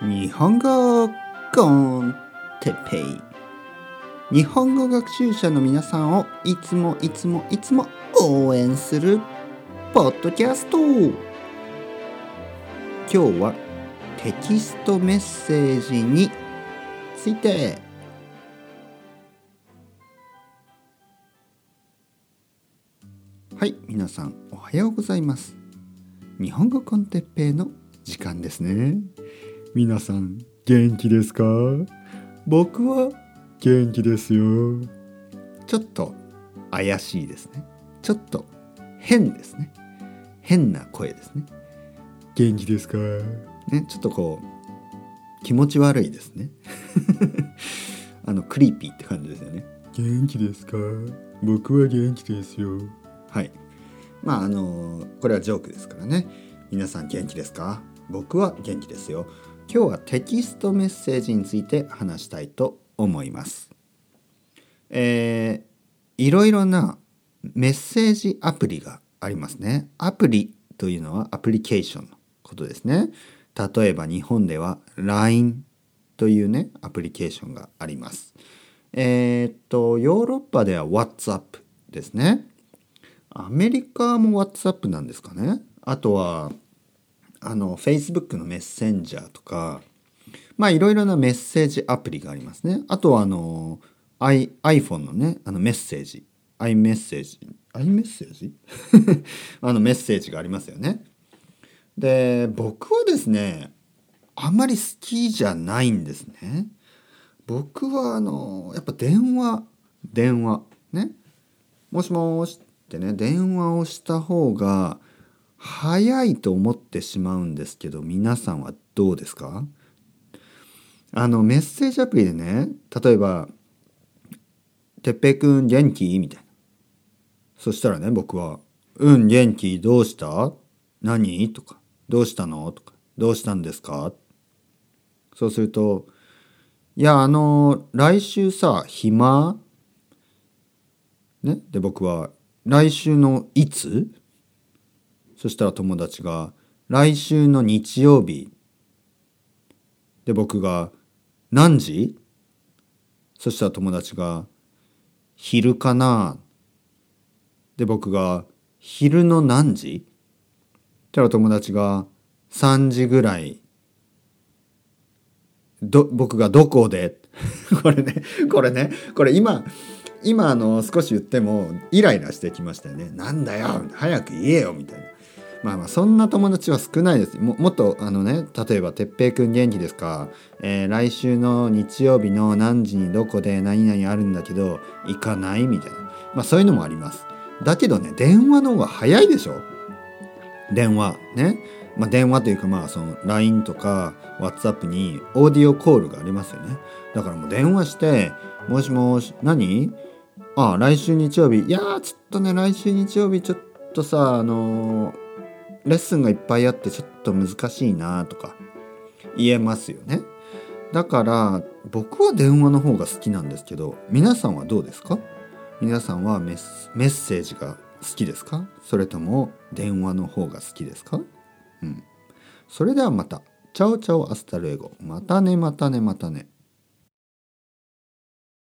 日本語コンテッペイ。日本語学習者の皆さんをいつもいつもいつも応援するポッドキャスト。今日はテキストメッセージについて。はい皆さんおはようございます。日本語コンテッペイの時間ですね。皆さん元気ですか？僕は元気ですよ。ちょっと怪しいですね。ちょっと変ですね。変な声ですね。元気ですか？ねちょっとこう気持ち悪いですね。あのクリーピーって感じですよね。元気ですか？僕は元気ですよ。はい。まああのこれはジョークですからね。皆さん元気ですか？僕は元気ですよ今日はテキストメッセージについて話したいと思います。えー、いろいろなメッセージアプリがありますね。アプリというのはアプリケーションのことですね。例えば日本では LINE というねアプリケーションがあります。えー、っとヨーロッパでは WhatsApp ですね。アメリカも WhatsApp なんですかね。あとはあの Facebook のメッセンジャーとかまあいろいろなメッセージアプリがありますね。あとはあの I iPhone のねあのメッセージ。iMessage iMessage あのメッセージがありますよね。で僕はですねあんまり好きじゃないんですね。僕はあのやっぱ電話。電話。ね。もしもしってね電話をした方が早いと思ってしまうんですけど皆さんはどうですか？あのメッセージアプリでね例えば「てっぺいくん元気?」みたいなそしたらね僕は「うん元気どうした？何?」とか「どうしたの?」とか「どうしたんですか?」そうすると「いやあの来週さ暇?」ね？で僕は「来週のいつ?」そしたら友達が「来週の日曜日」で僕が「何時?」そしたら友達が「昼かな?」で僕が「昼の何時?」たら友達が「3時ぐらい」ど僕が「どこで?」これねこれねこれ今今あの少し言ってもイライラしてきましたよね。なんだよ早く言えよみたいな。まあまあそんな友達は少ないです。ももっとあのね例えば「てっぺいくん元気ですか、えー、来週の日曜日の何時にどこで何々あるんだけど行かない?」みたいな。まあそういうのもあります。だけどね電話の方が早いでしょ？電話ね？まあ電話というかまあその LINE とか WhatsApp にオーディオコールがありますよね。だからもう電話して「もしもし何？ああ来週日曜日。いやーちょっとね来週日曜日ちょっとさあのーレッスンがいっぱいあってちょっと難しいなとか言えますよね。だから僕は電話の方が好きなんですけど皆さんはどうですか？皆さんはメッセージが好きですか？それとも電話の方が好きですか？うん。それではまた。 chao chao hasta luego。またねまたねまたね。